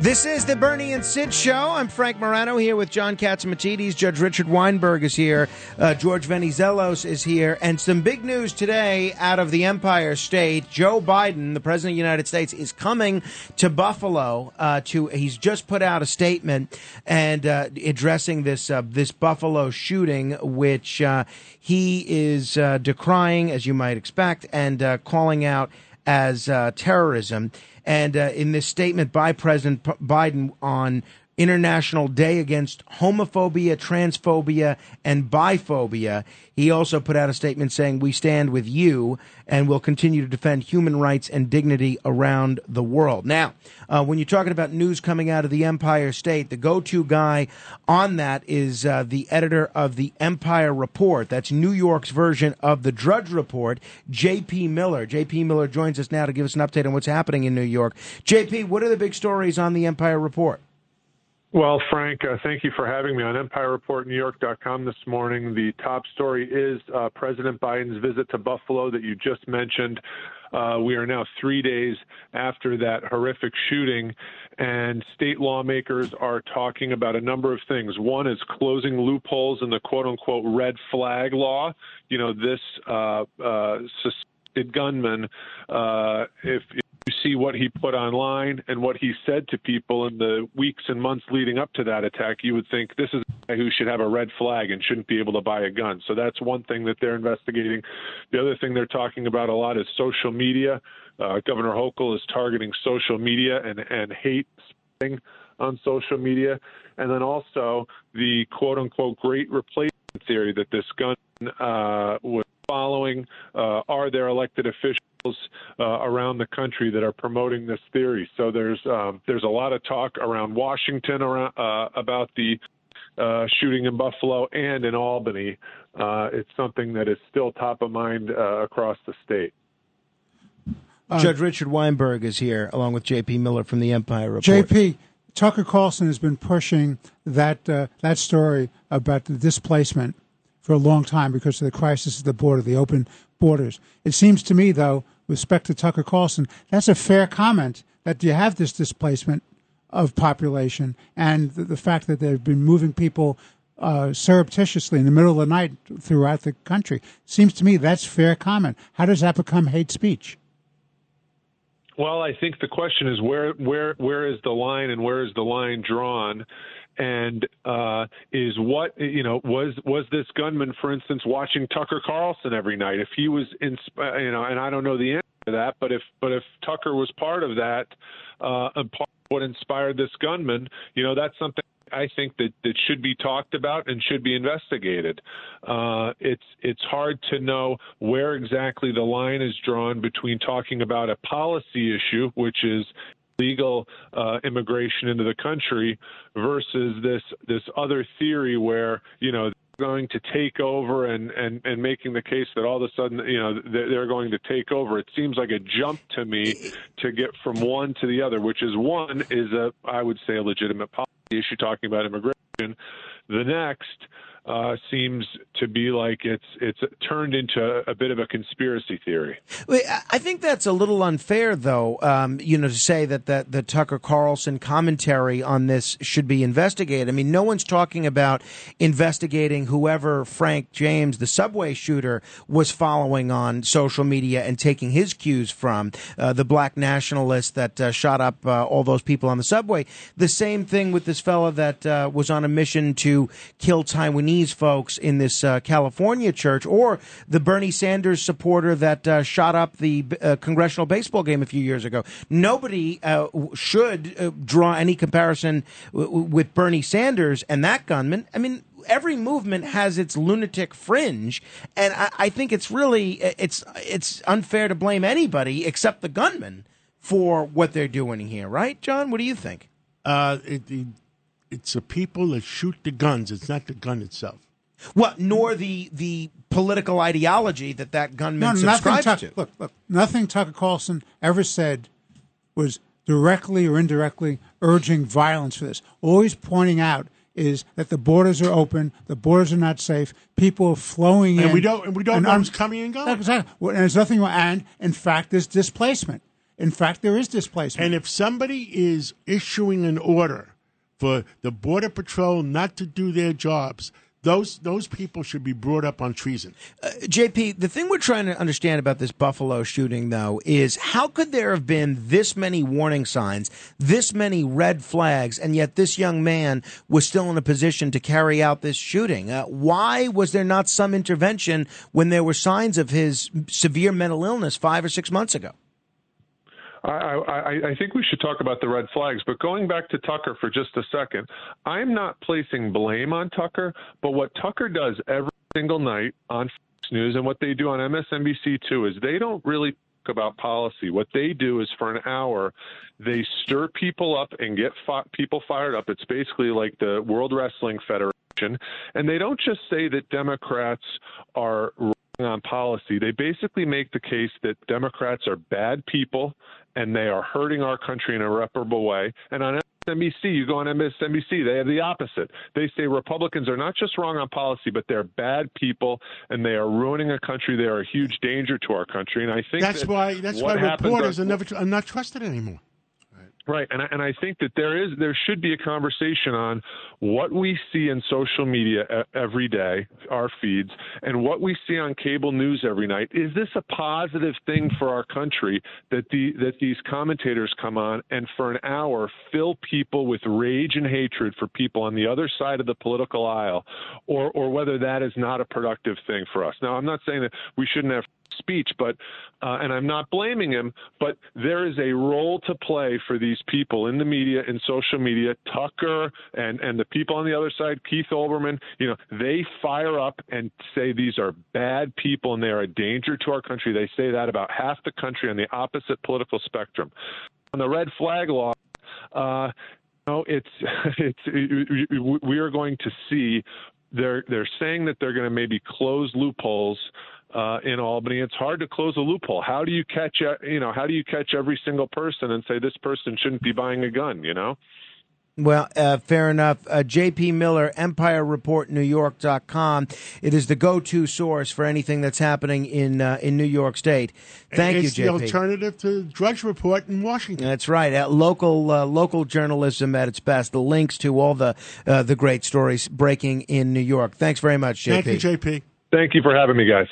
This is the Bernie and Sid Show. I'm Frank Morano here with John Catsimatidis. Judge Richard Weinberg is here. Uh, George Venizelos is here. And some big news today out of the Empire State. Joe Biden, the President of the United States, is coming to Buffalo. Uh, to He's just put out a statement and uh, addressing this, uh, this Buffalo shooting, which uh, he is uh, decrying, as you might expect, and calling out as terrorism. And uh, in this statement by President Biden on International Day Against Homophobia, Transphobia, and Biphobia. He also put out a statement saying, We stand with you and will continue to defend human rights and dignity around the world. Now, uh, when you're talking about news coming out of the Empire State, the go to guy on that is uh, the editor of the Empire Report. That's New York's version of the Drudge Report, J.P. Miller. J.P. Miller joins us now to give us an update on what's happening in New York. J.P., what are the big stories on the Empire Report? Well, Frank, uh, thank you for having me on EmpireReportNewYork.com this morning. The top story is uh, President Biden's visit to Buffalo that you just mentioned. Uh, we are now three days after that horrific shooting, and state lawmakers are talking about a number of things. One is closing loopholes in the quote unquote red flag law. You know, this uh, uh, suspected gunman, uh, if, if you see what he put online and what he said to people in the weeks and months leading up to that attack, you would think this is a guy who should have a red flag and shouldn't be able to buy a gun. So that's one thing that they're investigating. The other thing they're talking about a lot is social media. Uh, Governor Hochul is targeting social media and, and hate on social media. And then also the quote unquote great replacement theory that this gun uh, was following. Uh, are there elected officials? Uh, around the country that are promoting this theory. So there's um, there's a lot of talk around Washington around, uh, about the uh, shooting in Buffalo and in Albany. Uh, it's something that is still top of mind uh, across the state. Judge Richard Weinberg is here, along with J.P. Miller from the Empire Report. J.P. Tucker Carlson has been pushing that that story about the displacement for a long time because of the crisis at the border, the open borders. It seems to me, though, with respect to Tucker Carlson, that's a fair comment that you have this displacement of population and the, the fact that they've been moving people uh, surreptitiously in the middle of the night throughout the country. Seems to me that's fair comment. How does that become hate speech? Well, I think the question is where where where is the line and where is the line drawn? And uh, is what you know was was this gunman, for instance, watching Tucker Carlson every night? If he was in, you know, and I don't know the answer to that, but if but if Tucker was part of that, uh, and part of what inspired this gunman, you know, that's something. I think that, that should be talked about and should be investigated. Uh, it's it's hard to know where exactly the line is drawn between talking about a policy issue, which is legal uh, immigration into the country versus this this other theory where you know they're going to take over and, and, and making the case that all of a sudden, you know, they're going to take over. It seems like a jump to me to get from one to the other, which is one is a, I would say, a legitimate policy issue talking about immigration. The next uh, seems to be like it's it's turned into a bit of a conspiracy theory. I think that's a little unfair, though. Um, you know, to say that the, the Tucker Carlson commentary on this should be investigated. I mean, no one's talking about investigating whoever Frank James, the subway shooter, was following on social media and taking his cues from uh, the black nationalist that uh, shot up uh, all those people on the subway. The same thing with this fellow that uh, was on a mission to kill Taiwanese Chinese folks in this uh, California church, or the Bernie Sanders supporter that uh, shot up the uh, congressional baseball game a few years ago. Nobody uh, should uh, draw any comparison w- with Bernie Sanders and that gunman. I mean, every movement has its lunatic fringe, and I, I, think it's really it's it's unfair to blame anybody except the gunman for what they're doing here, right, John? What do you think? Uh, it, it's the people that shoot the guns. It's not the gun itself. Well, nor the the political ideology that that gunman no, subscribes nothing, to. Look, look, nothing Tucker Carlson ever said was directly or indirectly urging violence for this. Always pointing out is that the borders are open, the borders are not safe, people are flowing and in, we don't, and we don't and know who's coming and going. Exactly. And there's nothing. And in fact, there's displacement. in fact, there is displacement. And if somebody is issuing an order for the Border Patrol not to do their jobs, those those people should be brought up on treason. Uh, JP, the thing we're trying to understand about this Buffalo shooting, though, is how could there have been this many warning signs, this many red flags, and yet this young man was still in a position to carry out this shooting? Uh, why was there not some intervention when there were signs of his severe mental illness five or six months ago? I, I, I think we should talk about the red flags, but going back to Tucker for just a second, I'm not placing blame on Tucker, but what Tucker does every single night on Fox News and what they do on MSNBC too is they don't really talk about policy. What they do is for an hour, they stir people up and get people fired up. It's basically like the World Wrestling Federation, and they don't just say that Democrats are wrong on policy. They basically make the case that Democrats are bad people and they are hurting our country in a irreparable way. And on MSNBC, you go on MSNBC, they have the opposite. They say Republicans are not just wrong on policy, but they're bad people and they are ruining a country. They are a huge danger to our country. And I think that's that why that's why reporters are never are not trusted anymore. Right, and I, and I think that there is there should be a conversation on what we see in social media every day, our feeds, and what we see on cable news every night. Is this a positive thing for our country that the that these commentators come on and for an hour fill people with rage and hatred for people on the other side of the political aisle, or or whether that is not a productive thing for us? Now, I'm not saying that we shouldn't have speech, but uh, and I'm not blaming him, but there is a role to play for these people in the media, in social media. Tucker and and the people on the other side, Keith Olbermann, you know, they fire up and say these are bad people and they are a danger to our country. They say that about half the country on the opposite political spectrum. On the red flag law. Uh, no, it's it's we are going to see they're they're saying that they're going to maybe close loopholes uh, in Albany. It's hard to close a loophole. How do you catch, you know, how do you catch every single person and say this person shouldn't be buying a gun? You know. Well, uh, fair enough. Uh, J.P. Miller, Empire Report, New York.com. It is the go-to source for anything that's happening in uh, in New York State. Thank it's you, J.P. It's the alternative to Drudge Report in Washington. That's right. Uh, local uh, local journalism at its best. The links to all the uh, the great stories breaking in New York. Thanks very much, J.P. Thank you, J.P. Thank you for having me, guys.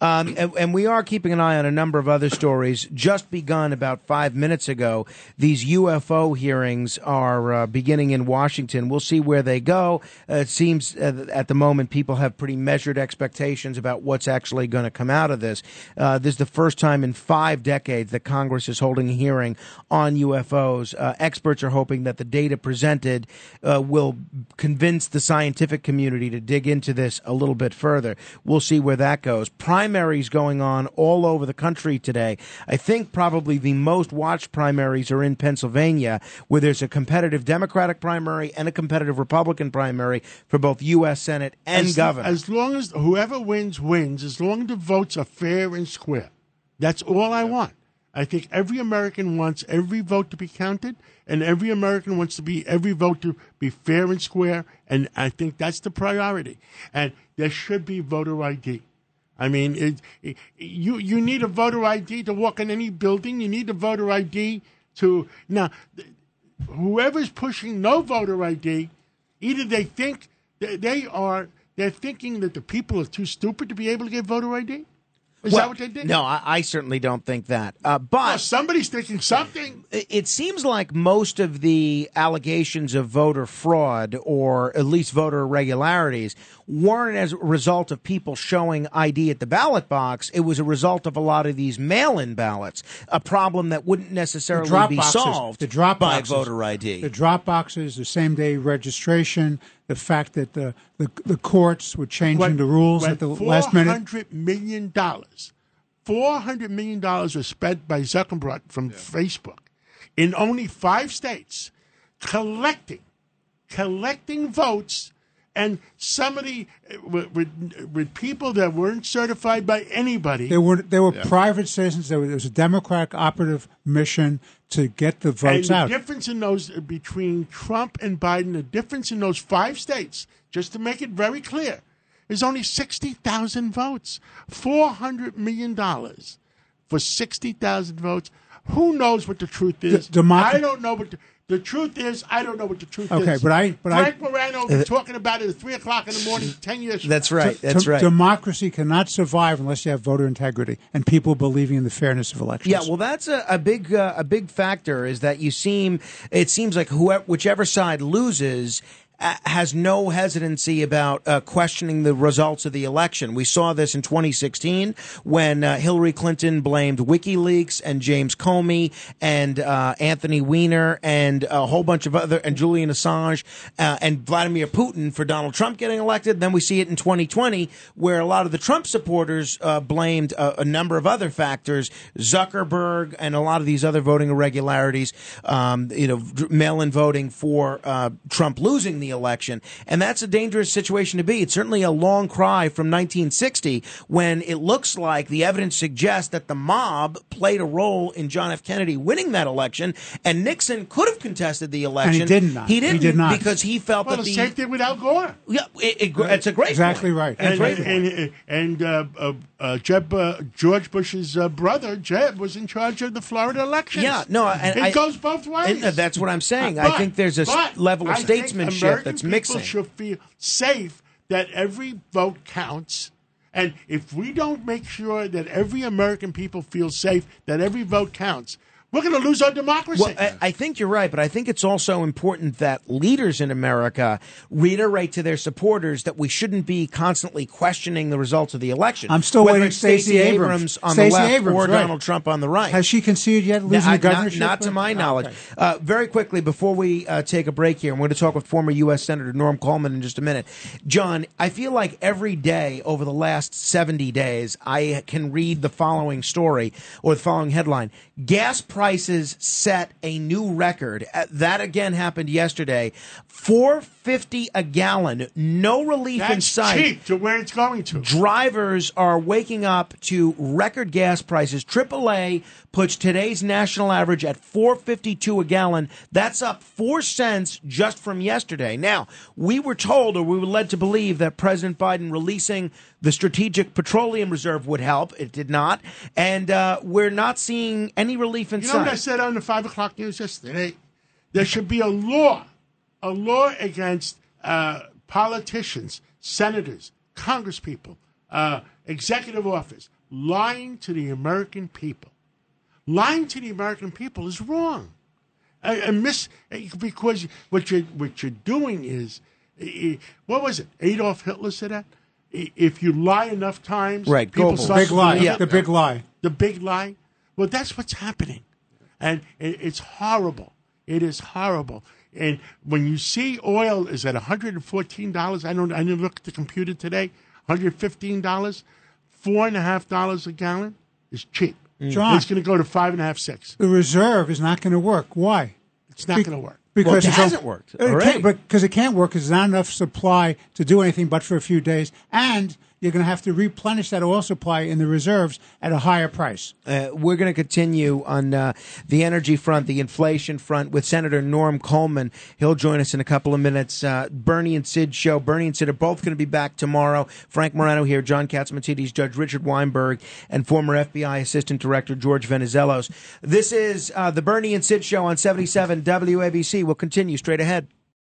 Um, and, and, we are keeping an eye on a number of other stories. Just begun about five minutes ago. These UFO hearings are uh, beginning in Washington. We'll see where they go. Uh, it seems uh, at the moment people have pretty measured expectations about what's actually going to come out of this. Uh, this is the first time in five decades that Congress is holding a hearing on UFOs. Uh, experts are hoping that the data presented uh, will convince the scientific community to dig into this a little bit further. We'll see where that goes. Primaries going on all over the country today. I think probably the most watched primaries are in Pennsylvania, where there's a competitive Democratic primary and a competitive Republican primary for both U.S. Senate and as, governor. As long as whoever wins, wins, as long as the votes are fair and square. That's all I want. I think every American wants every vote to be counted, and every American wants to be every vote to be fair and square, and I think that's the priority. And there should be voter ID. I mean, it, it, you you need a voter ID to walk in any building. You need a voter ID to now. Whoever's pushing no voter ID, either they think they are they're thinking that the people are too stupid to be able to get voter ID, is well, that what they did? No, I, I certainly don't think that. Uh, but well, somebody's thinking something. It seems like most of the allegations of voter fraud, or at least voter irregularities, weren't as a result of people showing ID at the ballot box. It was a result of a lot of these mail-in ballots, a problem that wouldn't necessarily be boxes, solved the drop by boxes, voter ID. The drop boxes, the same-day registration, the fact that the the, the courts were changing When- the rules at the last minute. $400 million. Four hundred million dollars was spent by Zuckerberg from Facebook in only five states, collecting, collecting votes, and somebody uh, with, with, with people that weren't certified by anybody. They were they were private citizens. There was, there was a Democratic operative mission to get the and votes the out. difference in those uh, between Trump and Biden, the difference in those five states, just to make it very clear, is only sixty thousand votes. Four hundred million dollars for 60,000 votes. Who knows what the truth is? D- I don't know what the, the truth is. I don't know what the truth Okay, is. Okay, but I- but I- Frank Morano been talking about it at 3 o'clock in the morning 10 years That's now. right. That's Dem- right. Democracy cannot survive unless you have voter integrity and people believing in the fairness of elections. Yeah, well, that's a, a big uh, a big factor is that you seem it seems like whoever whichever side loses. Uh, has no hesitancy about uh, questioning the results of the election. We saw this in 2016 when uh, Hillary Clinton blamed WikiLeaks and James Comey and uh, Anthony Weiner and a whole bunch of other and Julian Assange uh, and Vladimir Putin for Donald Trump getting elected. Then we see it in 2020 where a lot of the Trump supporters uh, blamed a, a number of other factors, Zuckerberg and a lot of these other voting irregularities, um, you know, mail-in voting for Trump losing the election, and that's a dangerous situation to be. It's certainly a long cry from 1960 when it looks like the evidence suggests that the mob played a role in John F. Kennedy winning that election, and Nixon could have contested the election. He did not. He He didn't did not. because he felt Well, that the the same thing with Al Gore. yeah, it, it, it's a great Exactly point. right. It's a And, great and, point. and, uh, uh, uh, Jeb, uh, George Bush's uh, brother, Jeb, was in charge of the Florida elections. Yeah, no, and it I- goes both ways. and that's what I'm saying. I But- think there's a level of I statesmanship that's people mixing. should feel safe that every vote counts. And if we don't make sure that every American people feel safe, that every vote counts, we're going to lose our democracy. Well, I, I think you're right, but I think it's also important that leaders in America reiterate to their supporters that we shouldn't be constantly questioning the results of the election. I'm still Whether waiting it's Stacey Abrams. on Stacey the left Abrams, or right. Donald Trump on the right. Has she conceded yet losing I- the governorship? Not, not to my Oh, knowledge. okay. Uh, very quickly, before we uh, take a break here, I'm going to talk with former U.S. Senator Norm Coleman in just a minute. John, I feel like every day over the last 70 days, I can read the following story or the following headline Gas prices set a new record. Uh, That again happened yesterday. 450 a gallon. No relief in sight cheap to where it's going to. drivers are waking up to record gas prices. AAA puts today's national average at 4.52 a gallon. That's up 4 cents just from yesterday. Now, we were told or we were led to believe that President Biden releasing the strategic petroleum reserve would help. It did not. And uh, we're not seeing any relief in You know what I said on the five o'clock news yesterday? There should be a law, a law against uh, politicians, senators, congresspeople, uh, executive office lying to the American people. Lying to the American people is wrong. And and miss because what you what you're doing is, what was it? Adolf Hitler said that. I- If you lie enough times, Right, people Goebbels. start Big lie. Yeah. The big lie. the big lie. Well, that's what's happening, and it's horrible. It is horrible. And when you see oil is at one hundred and fourteen dollars, I don't. I didn't look at the computer today. One hundred fifteen dollars, four and a half dollars a gallon is cheap. John. It's going to go to five and a half, six. The reserve is not going to work. Why? It's not Be- going to work. Because it hasn't o- worked It already. can't, but because it can't work, because there's not enough supply to do anything but for a few days, and you're going to have to replenish that oil supply in the reserves at a higher price. Uh, we're going to continue on uh, the energy front, the inflation front, with Senator Norm Coleman. He'll join us in a couple of minutes. Uh, Bernie and Sid show. Bernie and Sid are both going to be back tomorrow. Frank Morano here, John Catsimatidis, Judge Richard Weinberg, and former FBI Assistant Director George Venizelos. This is uh, the Bernie and Sid show on 77 WABC. We'll continue straight ahead.